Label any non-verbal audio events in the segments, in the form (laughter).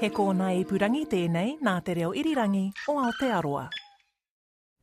He kōna ipurangi tēnei nā te reo irirangi o Aotearoa.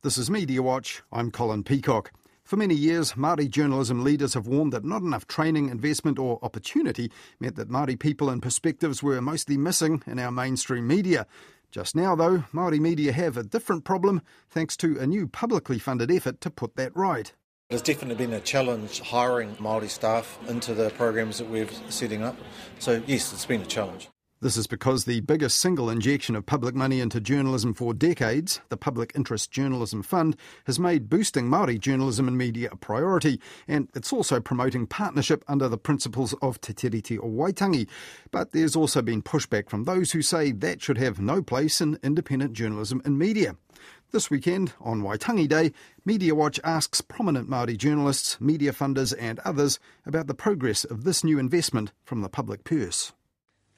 This is Media Watch. I'm Colin Peacock. For many years, Māori journalism leaders have warned that not enough training, investment, or opportunity meant that Māori people and perspectives were mostly missing in our mainstream media. Just now, though, Māori media have a different problem thanks to a new publicly funded effort to put that right. It's definitely been a challenge hiring Māori staff into the programs that we're setting up. So, yes, it's been a challenge. This is because the biggest single injection of public money into journalism for decades, the Public Interest Journalism Fund, has made boosting Māori journalism and media a priority, and it's also promoting partnership under the principles of Te Tiriti o Waitangi. But there's also been pushback from those who say that should have no place in independent journalism and media. This weekend, on Waitangi Day, Media Watch asks prominent Māori journalists, media funders and others about the progress of this new investment from the public purse.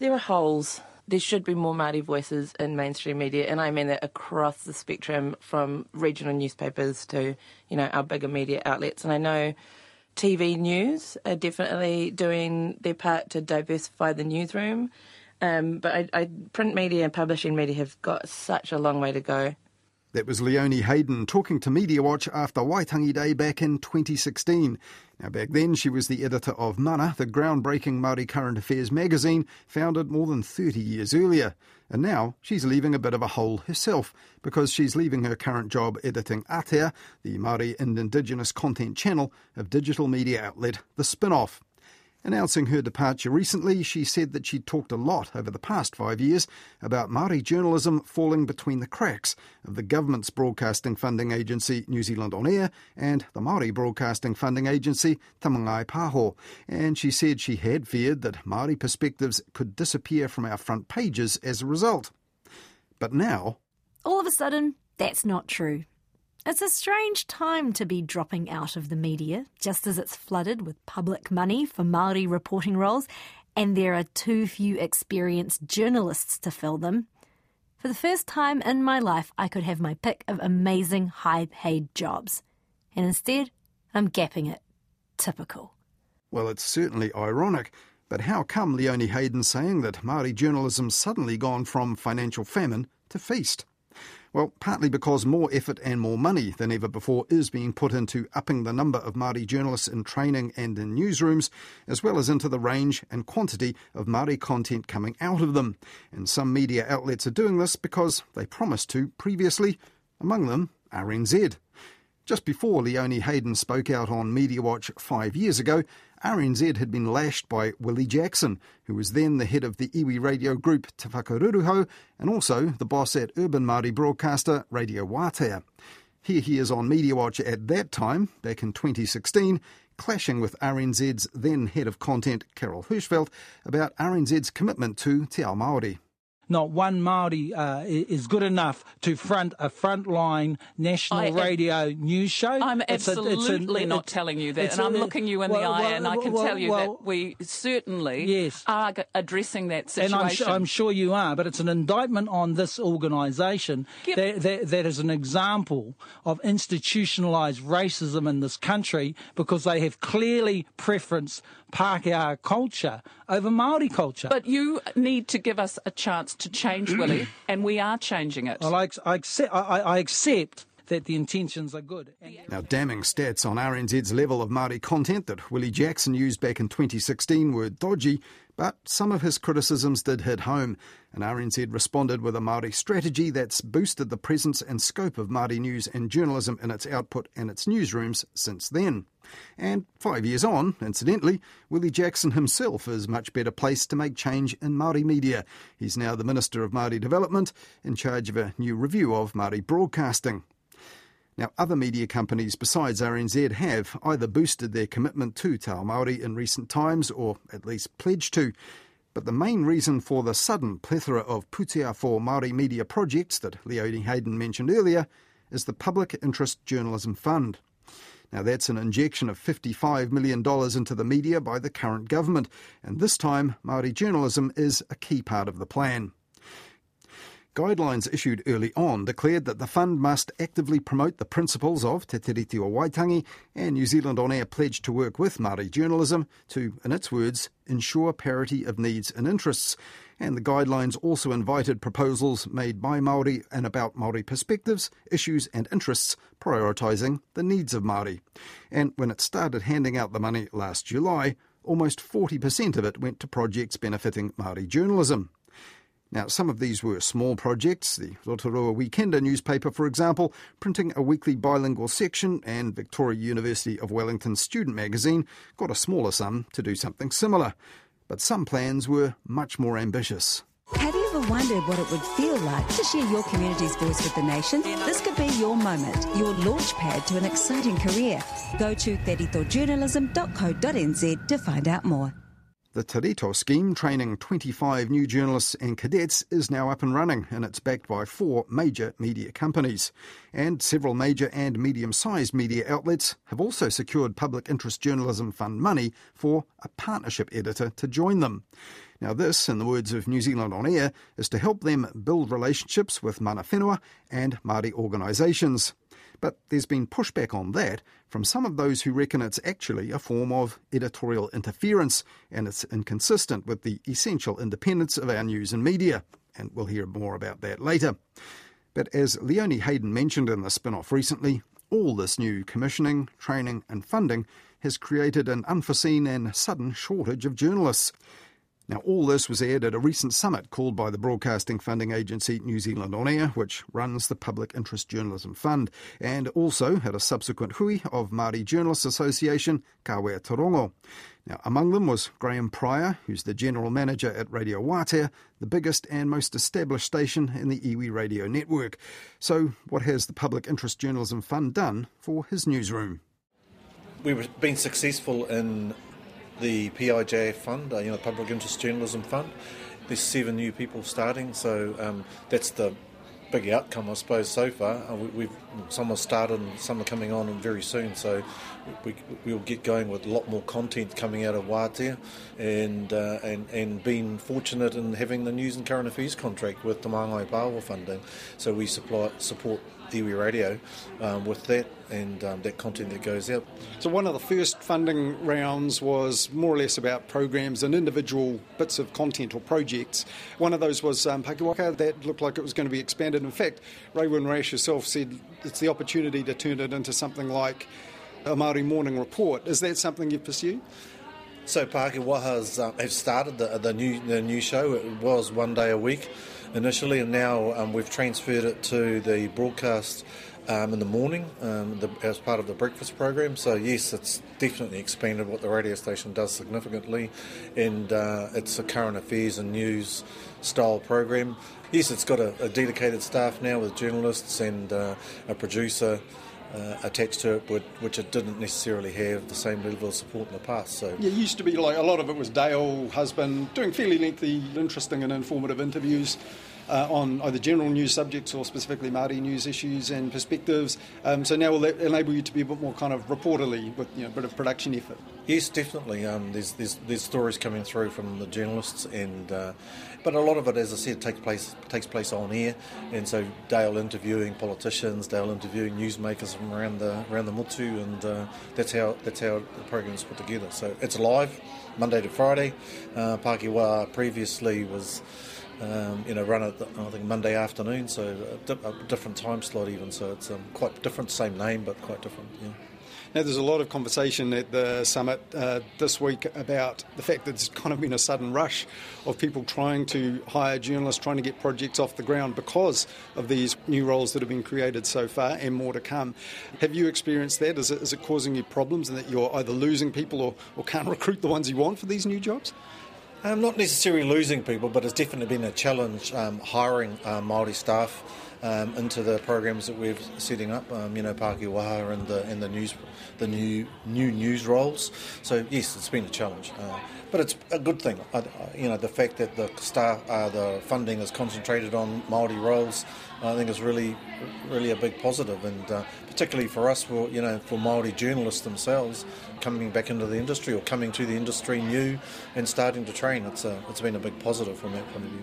There are holes. There should be more Māori voices in mainstream media, and I mean that across the spectrum, from regional newspapers to, you know, our bigger media outlets. And I know TV news are definitely doing their part to diversify the newsroom, um, but I, I, print media and publishing media have got such a long way to go. That was Leonie Hayden talking to Media Watch after Waitangi Day back in 2016. Now, back then, she was the editor of Mana, the groundbreaking Māori current affairs magazine, founded more than 30 years earlier. And now she's leaving a bit of a hole herself because she's leaving her current job editing Atea, the Māori and Indigenous content channel of digital media outlet The Spinoff. Announcing her departure recently, she said that she'd talked a lot over the past five years about Māori journalism falling between the cracks of the government's broadcasting funding agency New Zealand On Air and the Māori broadcasting funding agency Te Mangai Pāho. And she said she had feared that Māori perspectives could disappear from our front pages as a result. But now... All of a sudden, that's not true. It's a strange time to be dropping out of the media, just as it's flooded with public money for Māori reporting roles, and there are too few experienced journalists to fill them. For the first time in my life, I could have my pick of amazing high paid jobs. And instead, I'm gapping it. Typical. Well, it's certainly ironic. But how come Leonie Hayden saying that Māori journalism's suddenly gone from financial famine to feast? Well, partly because more effort and more money than ever before is being put into upping the number of Māori journalists in training and in newsrooms, as well as into the range and quantity of Māori content coming out of them. And some media outlets are doing this because they promised to previously, among them RNZ. Just before Leonie Hayden spoke out on Media Watch five years ago, RNZ had been lashed by Willie Jackson, who was then the head of the iwi radio group Te Whakaruruhau and also the boss at urban Māori broadcaster Radio Wātea. Here he is on Media Watch at that time, back in 2016, clashing with RNZ's then head of content, Carol Hirschfeld, about RNZ's commitment to Te Ao Māori not one Maori uh, is good enough to front a frontline national I, radio news show. I'm it's absolutely a, a, not telling you that, and I'm looking you in well, the eye, well, and I can well, tell you that we certainly yes. are addressing that situation. And I'm, su- I'm, sure you are, but it's an indictment on this organisation yep. that, that, that is an example of institutionalised racism in this country because they have clearly preferenced Pākehā culture over Maori culture. But you need to give us a chance to change, Willie, (clears throat) and we are changing it. Well, I, I accept, I, I accept that the intentions are good. Now, damning stats on RNZ's level of Māori content that Willie Jackson used back in 2016 were dodgy, but some of his criticisms did hit home, and RNZ responded with a Māori strategy that's boosted the presence and scope of Māori news and journalism in its output and its newsrooms since then. And five years on, incidentally, Willie Jackson himself is much better placed to make change in Māori media. He's now the Minister of Māori Development, in charge of a new review of Māori broadcasting. Now, other media companies besides RNZ have either boosted their commitment to Te Ao Māori in recent times or at least pledged to. But the main reason for the sudden plethora of Putea for Māori media projects that Leonie Hayden mentioned earlier is the Public Interest Journalism Fund. Now, that's an injection of $55 million into the media by the current government, and this time Māori journalism is a key part of the plan. Guidelines issued early on declared that the fund must actively promote the principles of Te Tiriti o Waitangi and New Zealand On Air pledged to work with Māori journalism to, in its words, ensure parity of needs and interests. And the guidelines also invited proposals made by Māori and about Māori perspectives, issues and interests, prioritising the needs of Māori. And when it started handing out the money last July, almost 40% of it went to projects benefiting Māori journalism. Now, some of these were small projects, the Rotorua Weekender newspaper, for example, printing a weekly bilingual section, and Victoria University of Wellington Student Magazine got a smaller sum to do something similar but some plans were much more ambitious. Have you ever wondered what it would feel like to share your community's voice with the nation? This could be your moment, your launch pad to an exciting career. Go to teritojournalism.co.nz to find out more. The Te Rito scheme, training 25 new journalists and cadets, is now up and running, and it's backed by four major media companies. And several major and medium sized media outlets have also secured Public Interest Journalism Fund money for a partnership editor to join them. Now, this, in the words of New Zealand On Air, is to help them build relationships with mana whenua and Māori organisations. But there's been pushback on that from some of those who reckon it's actually a form of editorial interference and it's inconsistent with the essential independence of our news and media. And we'll hear more about that later. But as Leonie Hayden mentioned in the spin off recently, all this new commissioning, training, and funding has created an unforeseen and sudden shortage of journalists. Now, all this was aired at a recent summit called by the broadcasting funding agency New Zealand On Air, which runs the Public Interest Journalism Fund, and also at a subsequent hui of Māori Journalists Association, Kawea Te Rongo. Now, among them was Graham Pryor, who's the general manager at Radio Wātea, the biggest and most established station in the iwi radio network. So, what has the Public Interest Journalism Fund done for his newsroom? We've been successful in the PIJF fund, uh, you know, Public Interest Journalism Fund. There's seven new people starting, so um, that's the big outcome, I suppose, so far. Uh, we, have some have started and some are coming on very soon, so we, will get going with a lot more content coming out of Wātea and, uh, and, and being fortunate in having the news and current affairs contract with the Māngai Pāho funding. So we supply, support iwi radio um, with that and um, that content that goes out. So one of the first funding rounds was more or less about programs and individual bits of content or projects. One of those was um, Pakiwaha that looked like it was going to be expanded. In fact, Raewyn Rasch herself said it's the opportunity to turn it into something like a Māori Morning Report. Is that something you've pursued? So has, uh, has started the, the new the new show. It was one day a week initially, and now um, we've transferred it to the broadcast um, in the morning um, the, as part of the breakfast program. So yes, it's definitely expanded what the radio station does significantly, and uh, it's a current affairs and news style program. Yes, it's got a, a dedicated staff now with journalists and uh, a producer uh, attached to it, which it didn't necessarily have the same level of support in the past. So yeah, it used to be like a lot of it was Dale Husband, doing fairly lengthy, interesting, and informative interviews. Uh, on either general news subjects or specifically Māori news issues and perspectives. Um, so now will enable you to be a bit more kind of reporterly with you know, a bit of production effort? Yes, definitely. Um, there's, there's, there's stories coming through from the journalists and uh, but a lot of it, as I said, takes place takes place on air, and so Dale interviewing politicians, Dale interviewing newsmakers from around the around the motu, and uh, that's how that's how the program is put together. So it's live, Monday to Friday. Uh, previously was. Um, you know, run at I think Monday afternoon, so a, di- a, different time slot even. So it's um, quite different, same name but quite different. Yeah. Now, there's a lot of conversation at the summit uh, this week about the fact that there's kind of been a sudden rush of people trying to hire journalists, trying to get projects off the ground because of these new roles that have been created so far and more to come. Have you experienced that? Is it, is it causing you problems and that you're either losing people or, or can't (laughs) recruit the ones you want for these new jobs? Um, not necessarily losing people, but it's definitely been a challenge um, hiring uh, Māori staff um, into the programs that we're setting up. Um, you know, Pakiwaha and the and the news, the new new news roles. So yes, it's been a challenge. Uh, but it's a good thing. I, you know, the fact that the staff, uh, the funding is concentrated on Maori roles, I think is really, really a big positive, and uh, particularly for us, for you know, for Maori journalists themselves coming back into the industry or coming to the industry new and starting to train. It's a, it's been a big positive from that point of view.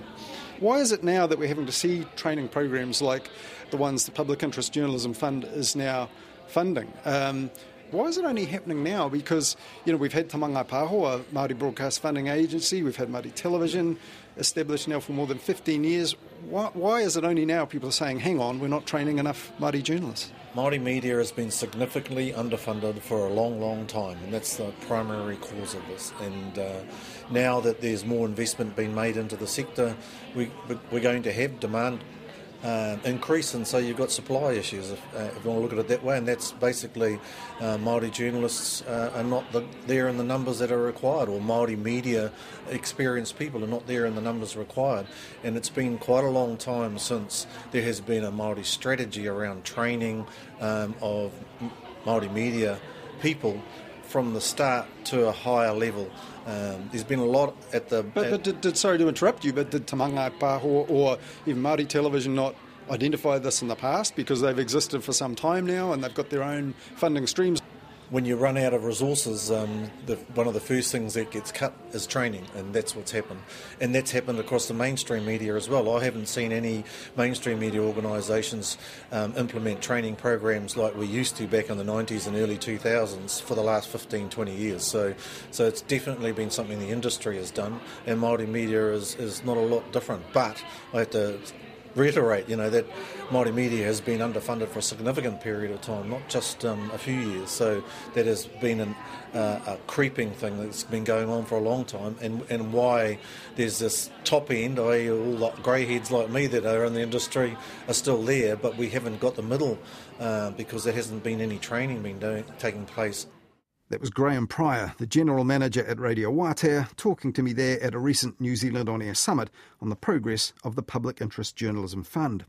Why is it now that we're having to see training programs like the ones the Public Interest Journalism Fund is now funding? Um, why is it only happening now? Because, you know, we've had Te Mangai Pāho, a Māori broadcast funding agency, we've had Māori television established now for more than 15 years. Why, why is it only now people are saying, hang on, we're not training enough Māori journalists? Māori media has been significantly underfunded for a long, long time, and that's the primary cause of this. And uh, now that there's more investment being made into the sector, we, we're going to have demand uh, increase, and so you've got supply issues, if, uh, if, you want to look at it that way. And that's basically uh, Maori journalists uh, are not the, there in the numbers that are required, or Maori media experienced people are not there in the numbers required. And it's been quite a long time since there has been a Maori strategy around training um, of Maori media people from the start to a higher level. Um, there's been a lot at the. But, but did, did, sorry to interrupt you, but did Te Mangai Pāho or even Māori television not identify this in the past because they've existed for some time now and they've got their own funding streams? When you run out of resources, um, the, one of the first things that gets cut is training, and that's what's happened. And that's happened across the mainstream media as well. I haven't seen any mainstream media organisations um, implement training programs like we used to back in the 90s and early 2000s for the last 15, 20 years. So, so it's definitely been something the industry has done, and Māori media is, is not a lot different. But I have to reiterate, you know, that Māori media has been underfunded for a significant period of time, not just um, a few years. So that has been an, uh, a creeping thing that's been going on for a long time, and, and why there's this top end, i.e., all greyheads like me that are in the industry are still there, but we haven't got the middle uh, because there hasn't been any training being doing, taking place. That was Graham Pryor, the General Manager at Radio Wātea, talking to me there at a recent New Zealand On Air summit on the progress of the Public Interest Journalism Fund.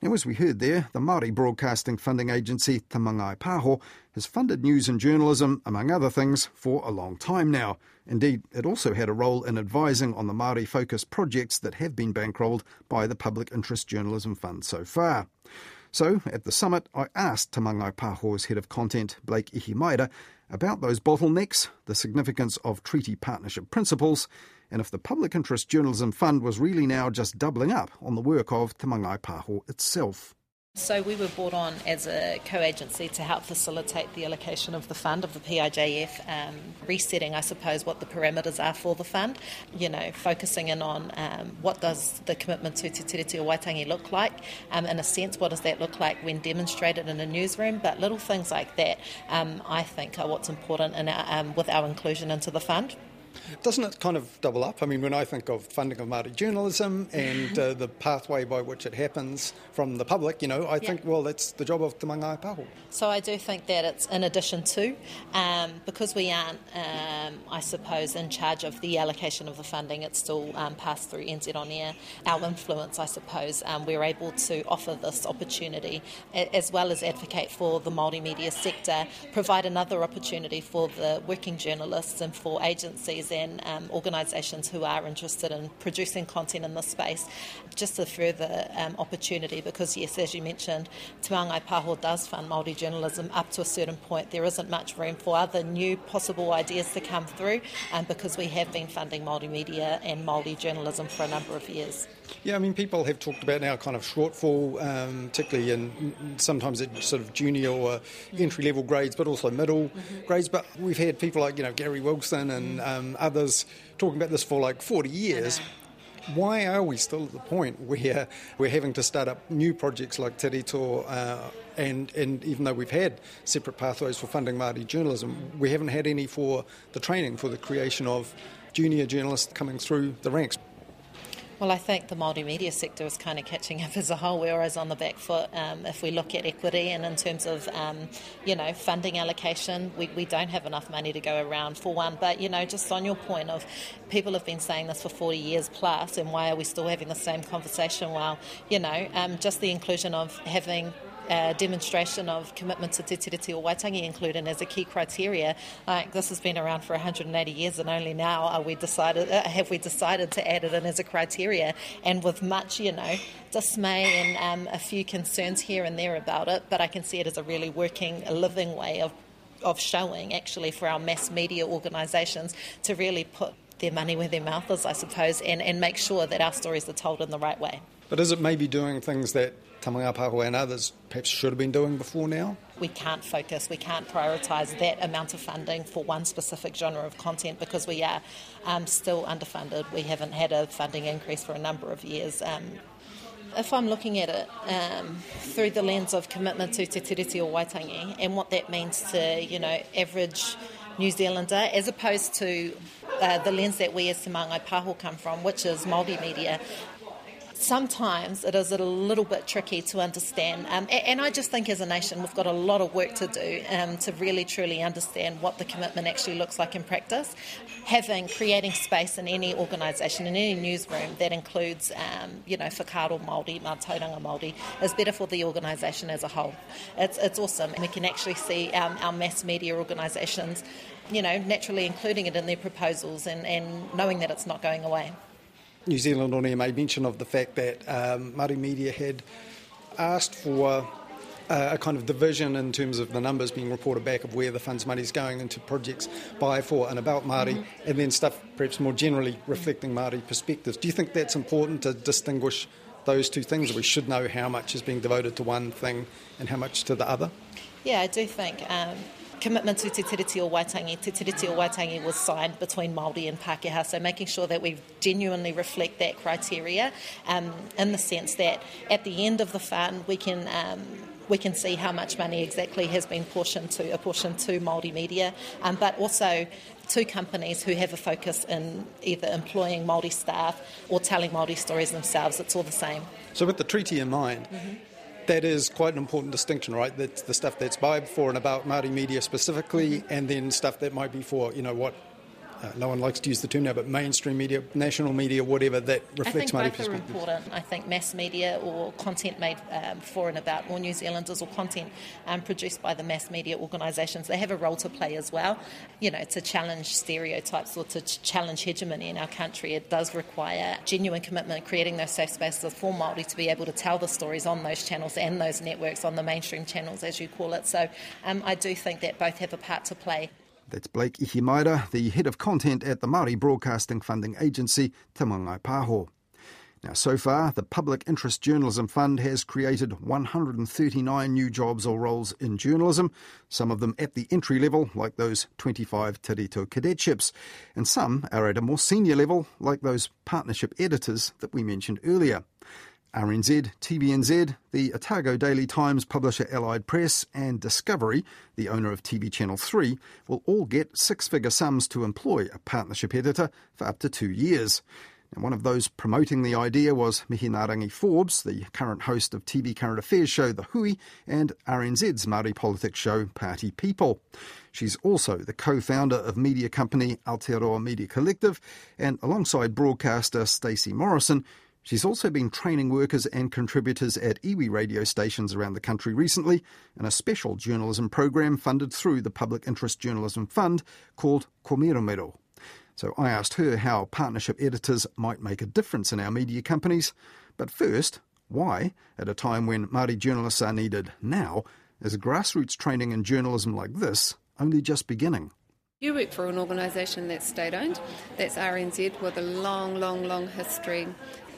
Now, as we heard there, the Māori Broadcasting Funding Agency, Te Mangai Pāho, has funded news and journalism, among other things, for a long time now. Indeed, it also had a role in advising on the Māori focused projects that have been bankrolled by the Public Interest Journalism Fund so far. So, at the summit, I asked Te Mangai Pāho's head of content, Blake Ihimaera, about those bottlenecks, the significance of treaty partnership principles, and if the Public Interest Journalism Fund was really now just doubling up on the work of Te Mangai Pāho itself. So we were brought on as a co-agency to help facilitate the allocation of the fund of the PIJF, um, resetting, I suppose, what the parameters are for the fund. You know, focusing in on um, what does the commitment to Te Tiriti o Waitangi look like. Um, in a sense, what does that look like when demonstrated in a newsroom? But little things like that, um, I think, are what's important our, um, with our inclusion into the fund. Doesn't it kind of double up? I mean, when I think of funding of Māori journalism and uh, the pathway by which it happens from the public, you know, I think, well, that's the job of Te Mangai Pāho. So I do think that it's in addition to, um, because we aren't, um, I suppose, in charge of the allocation of the funding, it's still um, passed through NZ On Air. Our influence, I suppose, um, we're able to offer this opportunity as well as advocate for the multimedia sector, provide another opportunity for the working journalists and for agencies and um, organisations who are interested in producing content in this space just a further um, opportunity because, yes, as you mentioned, Te Mangai Pāho does fund Māori journalism up to a certain point. There isn't much room for other new possible ideas to come through um, because we have been funding multimedia and Māori journalism for a number of years. Yeah, I mean, people have talked about now kind of shortfall, um, particularly in sometimes at sort of junior or entry level grades, but also middle mm-hmm. grades. But we've had people like, you know, Gary Wilson and mm-hmm. Others talking about this for like 40 years why are we still at the point where we're having to start up new projects like Te Rito, uh, and, and even though we've had separate pathways for funding Māori journalism, we haven't had any for the training, for the creation of junior journalists coming through the ranks? Well, I think the multimedia sector is kind of catching up as a whole. We're always on the back foot. Um, if we look at equity and in terms of, um, you know, funding allocation, we, we don't have enough money to go around for one. But, you know, just on your point of people have been saying this for 40 years plus, and why are we still having the same conversation? Well, you know, um, just the inclusion of having uh, demonstration of commitment to Te Tiriti o Waitangi included as a key criteria. Like this has been around for 180 years, and only now are we decided uh, have we decided to add it in as a criteria, and with much you know dismay and um, a few concerns here and there about it. But I can see it as a really working, a living way of of showing actually for our mass media organisations to really put their money where their mouth is, I suppose, and, and make sure that our stories are told in the right way. But is it maybe doing things that Te Mangai Pāho and others perhaps should have been doing before now? We can't focus, we can't prioritise that amount of funding for one specific genre of content because we are um, still underfunded. We haven't had a funding increase for a number of years. Um, if I'm looking at it um, through the lens of commitment to Te Tiriti o Waitangi and what that means to, you know, average New Zealander, as opposed to uh, the lens that we as Te Māngai come from, which is multimedia, sometimes it is a little bit tricky to understand. Um, and I just think as a nation, we've got a lot of work to do um, to really truly understand what the commitment actually looks like in practice. Having, creating space in any organisation, in any newsroom that includes, um, you know, whakaaro Māori, Mātauranga Māori, is better for the organisation as a whole. It's, it's awesome. And we can actually see um, our mass media organisations, you know, naturally including it in their proposals and, and knowing that it's not going away. New Zealand on made mention of the fact that um, Māori Media had asked for uh, a kind of division in terms of the numbers being reported back of where the fund's money is going into projects by, for, and about Māori, mm-hmm. and then stuff perhaps more generally reflecting Māori perspectives. Do you think that's important to distinguish those two things? We should know how much is being devoted to one thing and how much to the other? Yeah, I do think. Um, commitment to Te Tiriti o Waitangi. Te Tiriti o Waitangi was signed between Māori and Pākehā, so making sure that we genuinely reflect that criteria um, in the sense that at the end of the fund we can um, we can see how much money exactly has been portioned to apportioned to Māori media, um, but also to companies who have a focus in either employing Māori staff or telling Māori stories themselves. It's all the same. So, with the treaty in mind, mm-hmm that is quite an important distinction, right? That's the stuff that's by, for, and about Māori media specifically, and then stuff that might be for, you know, what uh, no one likes to use the term now, but mainstream media, national media, whatever that reflects I think both are important. I think mass media or content made um, for and about all New Zealanders or content um, produced by the mass media organisations, they have a role to play as well. You know, to challenge stereotypes or to challenge hegemony in our country, it does require genuine commitment, creating those safe spaces for Māori to be able to tell the stories on those channels and those networks, on the mainstream channels, as you call it. So um, I do think that both have a part to play. That's Blake Ihimaera, the head of content at the Māori Broadcasting Funding Agency, Te Māngai Pāho. Now, so far, the Public Interest Journalism Fund has created 139 new jobs or roles in journalism, some of them at the entry level, like those 25 Te Rito cadetships, and some are at a more senior level, like those partnership editors that we mentioned earlier. RNZ, TVNZ, the Otago Daily Times publisher Allied Press, and Discovery, the owner of TV Channel 3, will all get six figure sums to employ a partnership editor for up to two years. And one of those promoting the idea was Mihingarangi Forbes, the current host of TV current affairs show The Hui and RNZ's Māori politics show Party People. She's also the co-founder of media company Aotearoa Media Collective, and alongside broadcaster Stacey Morrison, She's also been training workers and contributors at iwi radio stations around the country recently in a special journalism program funded through the Public Interest Journalism Fund called Komeromero. So I asked her how partnership editors might make a difference in our media companies. But first, why, at a time when Māori journalists are needed now, is grassroots training in journalism like this only just beginning? You work for an organisation that's state owned, that's RNZ, with a long, long, long history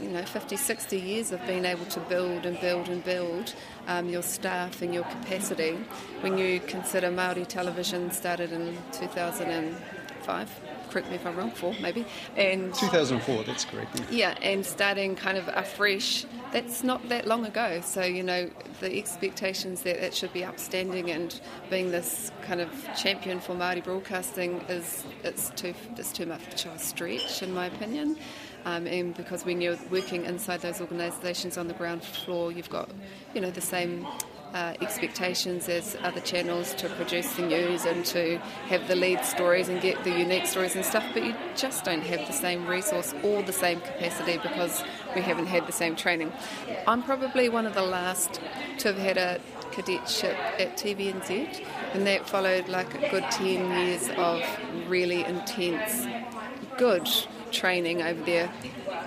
you know, 50, 60 years of being able to build and build and build um, your staff and your capacity. When you consider Māori television started in 2005, correct me if I'm wrong, four maybe. And 2004, that's correct. Yeah. yeah, and starting kind of afresh, that's not that long ago. So, you know, the expectations that it should be upstanding and being this kind of champion for Māori broadcasting is it's too, it's too much of a stretch, in my opinion. Um, and because when you're working inside those organisations on the ground floor, you've got, you know, the same uh, expectations as other channels to produce the news and to have the lead stories and get the unique stories and stuff, but you just don't have the same resource or the same capacity because we haven't had the same training. I'm probably one of the last to have had a cadetship at TVNZ, and that followed like a good 10 years of really intense, good training over there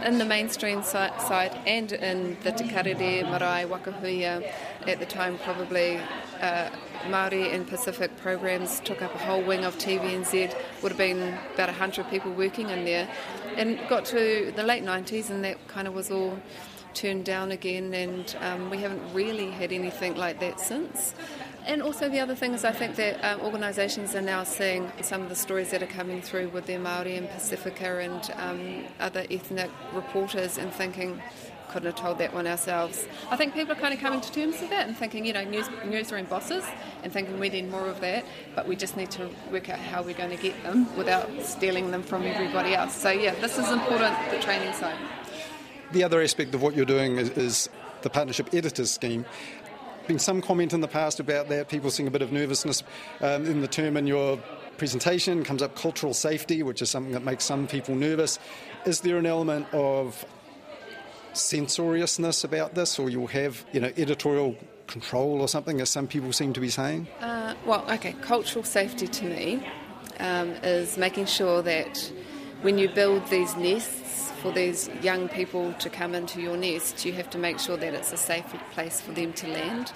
in the mainstream side and in the Te Karere, Marae, Waka Huia. At the time, probably uh, Māori and Pacific programs took up a whole wing of TVNZ. Would have been about 100 people working in there. And got to the late 90s, and that kind of was all turned down again, and um, we haven't really had anything like that since. And also the other thing is I think that um, organisations are now seeing some of the stories that are coming through with their Māori and Pacifica and um, other ethnic reporters and thinking, couldn't have told that one ourselves. I think people are kind of coming to terms with that and thinking, you know, news, newsroom bosses and thinking we need more of that, but we just need to work out how we're going to get them without stealing them from everybody else. So, yeah, this is important, the training side. The other aspect of what you're doing is, is the partnership editors scheme been some comment in the past about that. People seeing a bit of nervousness um, in the term in your presentation. Comes up cultural safety, which is something that makes some people nervous. Is there an element of censoriousness about this, or you'll have you know editorial control or something, as some people seem to be saying? Uh, well, okay, cultural safety to me um, is making sure that when you build these nests for these young people to come into your nest, you have to make sure that it's a safe place for them to land.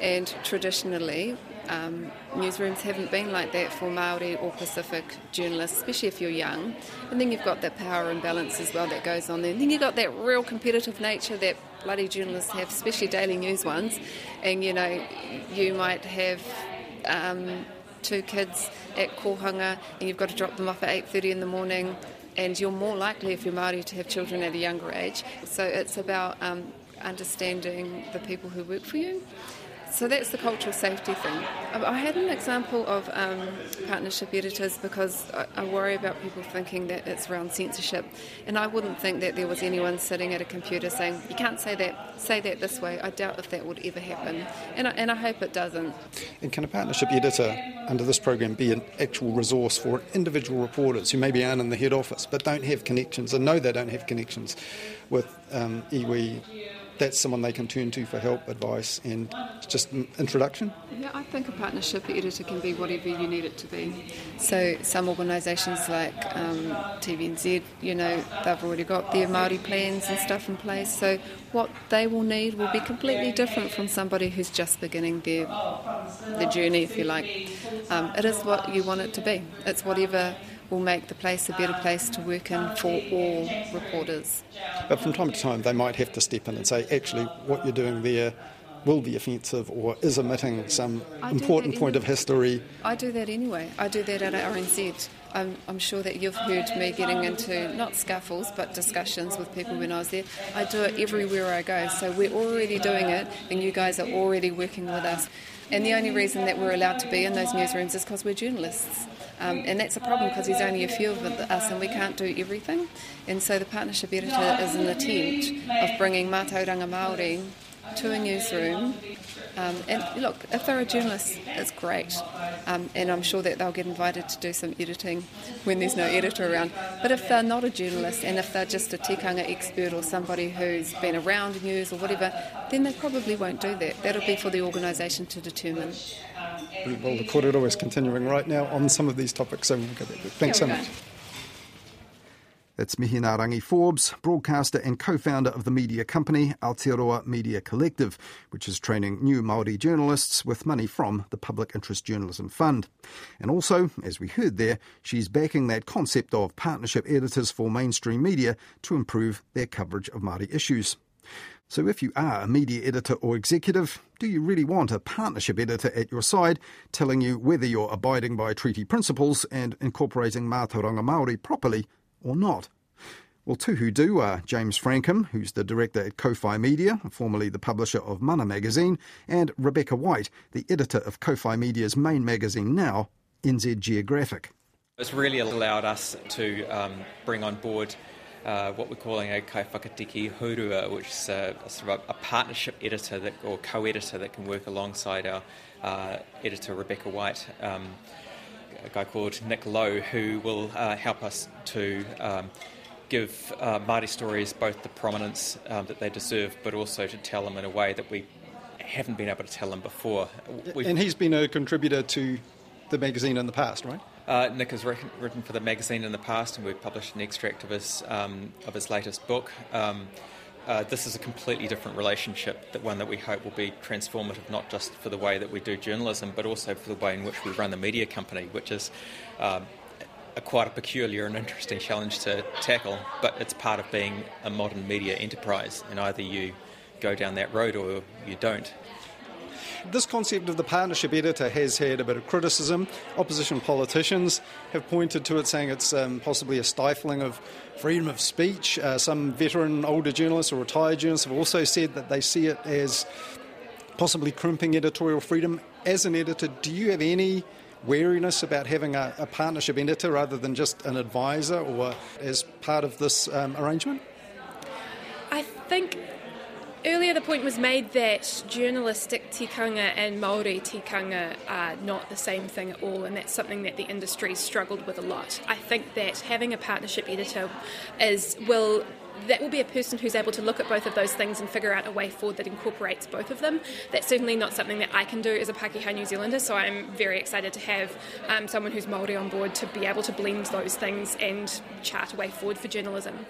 And traditionally, um, newsrooms haven't been like that for Maori or Pacific journalists, especially if you're young. And then you've got that power imbalance as well that goes on there. And then you've got that real competitive nature that bloody journalists have, especially daily news ones. And you know, you might have. Um, two kids at Kohanga and you've got to drop them off at 8.30 in the morning and you're more likely if you're Māori to have children at a younger age. So it's about um, understanding the people who work for you so that's the cultural safety thing. I had an example of um, partnership editors because I, I, worry about people thinking that it's around censorship, and I wouldn't think that there was anyone sitting at a computer saying you can't say that, say that this way. I doubt if that would ever happen, and I, and I hope it doesn't. And can a partnership editor under this program be an actual resource for individual reporters who maybe aren't in the head office but don't have connections and know they don't have connections with um, iwi that's someone they can turn to for help, advice, and just an introduction? Yeah, I think a partnership editor can be whatever you need it to be. So some organisations like um, TVNZ, you know, they've already got their Māori plans and stuff in place. So what they will need will be completely different from somebody who's just beginning their their journey, if you like. Um, it is what you want it to be. It's whatever will make the place a better place to work in for all reporters. But from time to time, they might have to step in and say, actually, what you're doing there will be offensive or is omitting some important point of history. I do that anyway. I do that at RNZ. I'm, I'm, sure that you've heard me getting into not scuffles but discussions with people when I was there. I do it everywhere I go. So we're already doing it, and you guys are already working with us. And the only reason that we're allowed to be in those newsrooms is because we're journalists. Um, and that's a problem because there's only a few of us and we can't do everything. And so the partnership editor is an attempt of bringing Mātauranga Māori to a newsroom. Um, and look, if they're a journalist, it's great. Um, and I'm sure that they'll get invited to do some editing when there's no editor around. But if they're not a journalist and if they're just a tikanga expert or somebody who's been around news or whatever, then they probably won't do that. That'll be for the organisation to determine. Well, the korero is continuing right now on some of these topics, so we'll get back. Thanks so much. That's Mihingarangi Forbes, broadcaster and co-founder of the media company Aotearoa Media Collective, which is training new Māori journalists with money from the Public Interest Journalism Fund. And also, as we heard there, she's backing that concept of partnership editors for mainstream media to improve their coverage of Māori issues. So if you are a media editor or executive, do you really want a partnership editor at your side telling you whether you're abiding by treaty principles and incorporating Mātauranga Māori properly or not? Well, two who do are James Frankham, who's the director at Kōwhai Media, formerly the publisher of Mana magazine, and Rebecca White, the editor of Kōwhai Media's main magazine now, NZ Geographic. It's really allowed us to um, bring on board uh, what we're calling a kaiwhakatiki hurua, which is a, a sort of a, a, partnership editor that, or co-editor that can work alongside our uh, editor Rebecca White, um, a guy called Nick Lowe, who will uh, help us to um, give uh, Māori stories both the prominence um, that they deserve, but also to tell them in a way that we haven't been able to tell them before. We've, and he's been a contributor to the magazine in the past, right? Uh, Nick has written, written, for the magazine in the past, and we've published an extract of his um, of his latest book. Uh, this is a completely different relationship, that one that we hope will be transformative, not just for the way that we do journalism, but also for the way in which we run the media company, which is um, a quite a peculiar and interesting challenge to tackle. But it's part of being a modern media enterprise, and either you go down that road or you don't. This concept of the partnership editor has had a bit of criticism. Opposition politicians have pointed to it, saying it's um, possibly a stifling of freedom of speech. Uh, some veteran older journalists or retired journalists have also said that they see it as possibly crimping editorial freedom. As an editor, do you have any wariness about having a, a partnership editor rather than just an advisor or as part of this um, arrangement? I think Earlier, the point was made that journalistic tikanga and Maori tikanga are not the same thing at all, and that's something that the industry struggled with a lot. I think that having a partnership editor is will that will be a person who's able to look at both of those things and figure out a way forward that incorporates both of them. That's certainly not something that I can do as a Pakeha New Zealander, so I'm very excited to have um, someone who's Māori on board to be able to blend those things and chart a way forward for journalism.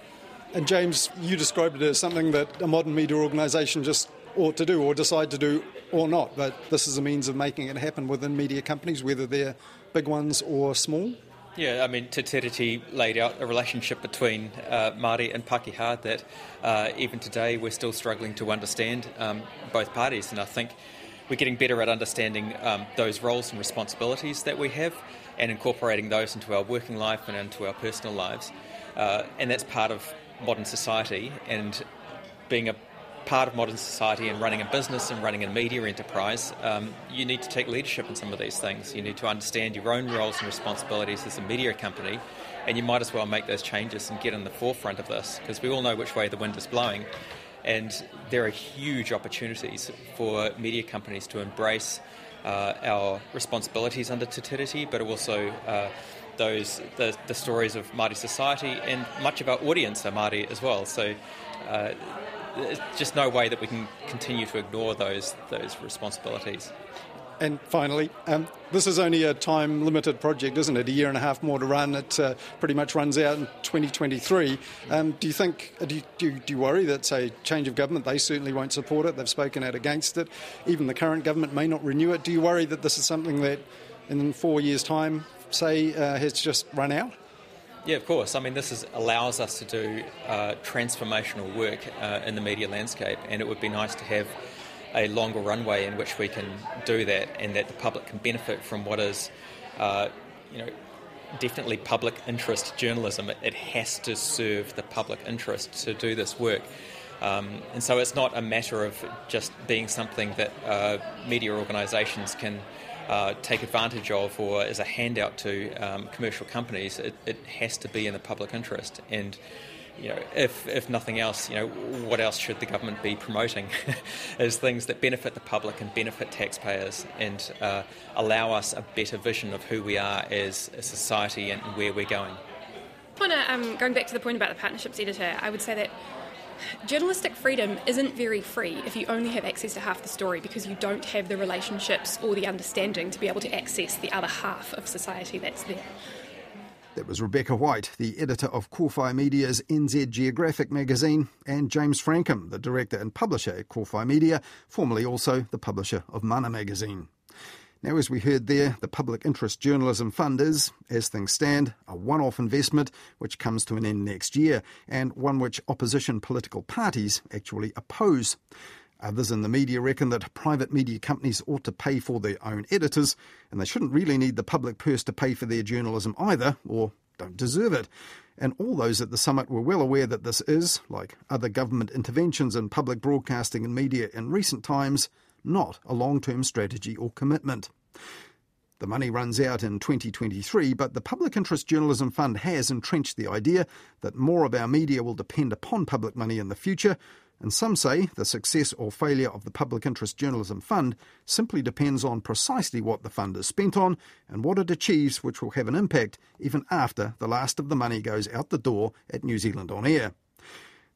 And James, you described it as something that a modern media organisation just ought to do or decide to do or not. But this is a means of making it happen within media companies, whether they're big ones or small. Yeah, I mean, Te laid out a relationship between uh, Māori and Pakeha that uh, even today we're still struggling to understand um, both parties. And I think we're getting better at understanding um, those roles and responsibilities that we have and incorporating those into our working life and into our personal lives. Uh, and that's part of modern society and being a part of modern society and running a business and running a media enterprise, um, you need to take leadership in some of these things. You need to understand your own roles and responsibilities as a media company, and you might as well make those changes and get in the forefront of this because we all know which way the wind is blowing. And there are huge opportunities for media companies to embrace uh, our responsibilities under Te Tiriti, but also uh, those the, the stories of Māori society, and much of our audience are Māori as well. So uh, there's just no way that we can continue to ignore those those responsibilities. And finally, um, this is only a time limited project, isn't it? A year and a half more to run. It uh, pretty much runs out in 2023. Um, do you think, uh, do do, you, do you worry that, say, change of government, they certainly won't support it? They've spoken out against it. Even the current government may not renew it. Do you worry that this is something that in four years' time, say, uh, has just run out? Yeah, of course. I mean, this is, allows us to do uh, transformational work uh, in the media landscape, and it would be nice to have a longer runway in which we can do that, and that the public can benefit from what is, uh, you know, definitely public interest journalism. It, it, has to serve the public interest to do this work. Um, and so it's not a matter of just being something that uh, media organisations can uh, take advantage of or as a handout to um, commercial companies, it, it, has to be in the public interest. And you know, if if nothing else, you know, what else should the government be promoting? (laughs) as things that benefit the public and benefit taxpayers and uh, allow us a better vision of who we are as a society and where we're going. um, going back to the point about the partnerships editor, I would say that journalistic freedom isn't very free if you only have access to half the story because you don't have the relationships or the understanding to be able to access the other half of society that's there. That was Rebecca White, the editor of Kōwhai Media's NZ Geographic magazine, and James Frankham, the director and publisher at Kōwhai Media, formerly also the publisher of Mana magazine. Now, as we heard there, the Public Interest Journalism Fund is, as things stand, a one off investment which comes to an end next year, and one which opposition political parties actually oppose. Others in the media reckon that private media companies ought to pay for their own editors, and they shouldn't really need the public purse to pay for their journalism either, or don't deserve it. And all those at the summit were well aware that this is, like other government interventions in public broadcasting and media in recent times, not a long term strategy or commitment. The money runs out in 2023, but the Public Interest Journalism Fund has entrenched the idea that more of our media will depend upon public money in the future, and some say the success or failure of the Public Interest Journalism Fund simply depends on precisely what the fund is spent on and what it achieves, which will have an impact even after the last of the money goes out the door at New Zealand On Air.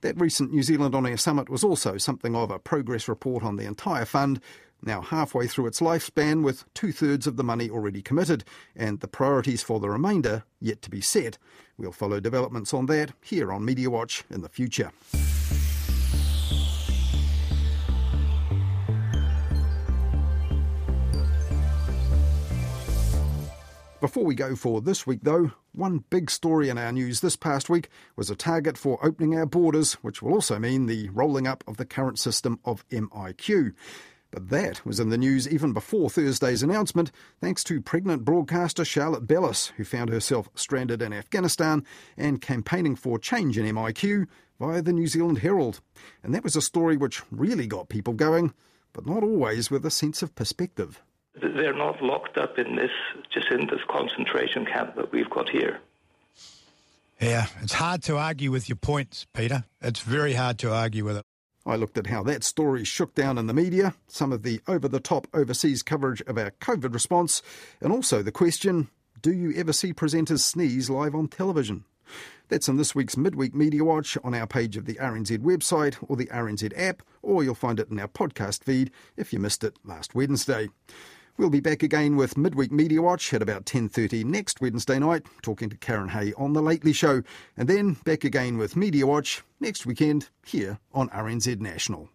That recent New Zealand On Air summit was also something of a progress report on the entire fund, now halfway through its lifespan with two thirds of the money already committed and the priorities for the remainder yet to be set. We'll follow developments on that here on Media Watch in the future. Before we go for this week, though, one big story in our news this past week was a target for opening our borders, which will also mean the rolling up of the current system of MIQ. But that was in the news even before Thursday's announcement, thanks to pregnant broadcaster Charlotte Bellis, who found herself stranded in Afghanistan and campaigning for change in MIQ via the New Zealand Herald. And that was a story which really got people going, but not always with a sense of perspective. They're not locked up in this just in this concentration camp that we've got here. Yeah, it's hard to argue with your points, Peter. It's very hard to argue with it. I looked at how that story shook down in the media, some of the over the top overseas coverage of our COVID response, and also the question do you ever see presenters sneeze live on television? That's in this week's Midweek Media Watch on our page of the RNZ website or the RNZ app, or you'll find it in our podcast feed if you missed it last Wednesday. We'll be back again with Midweek Media Watch at about 10.30 next Wednesday night, talking to Karyn Hay on The Lately Show, and then back again with Media Watch next weekend here on RNZ National.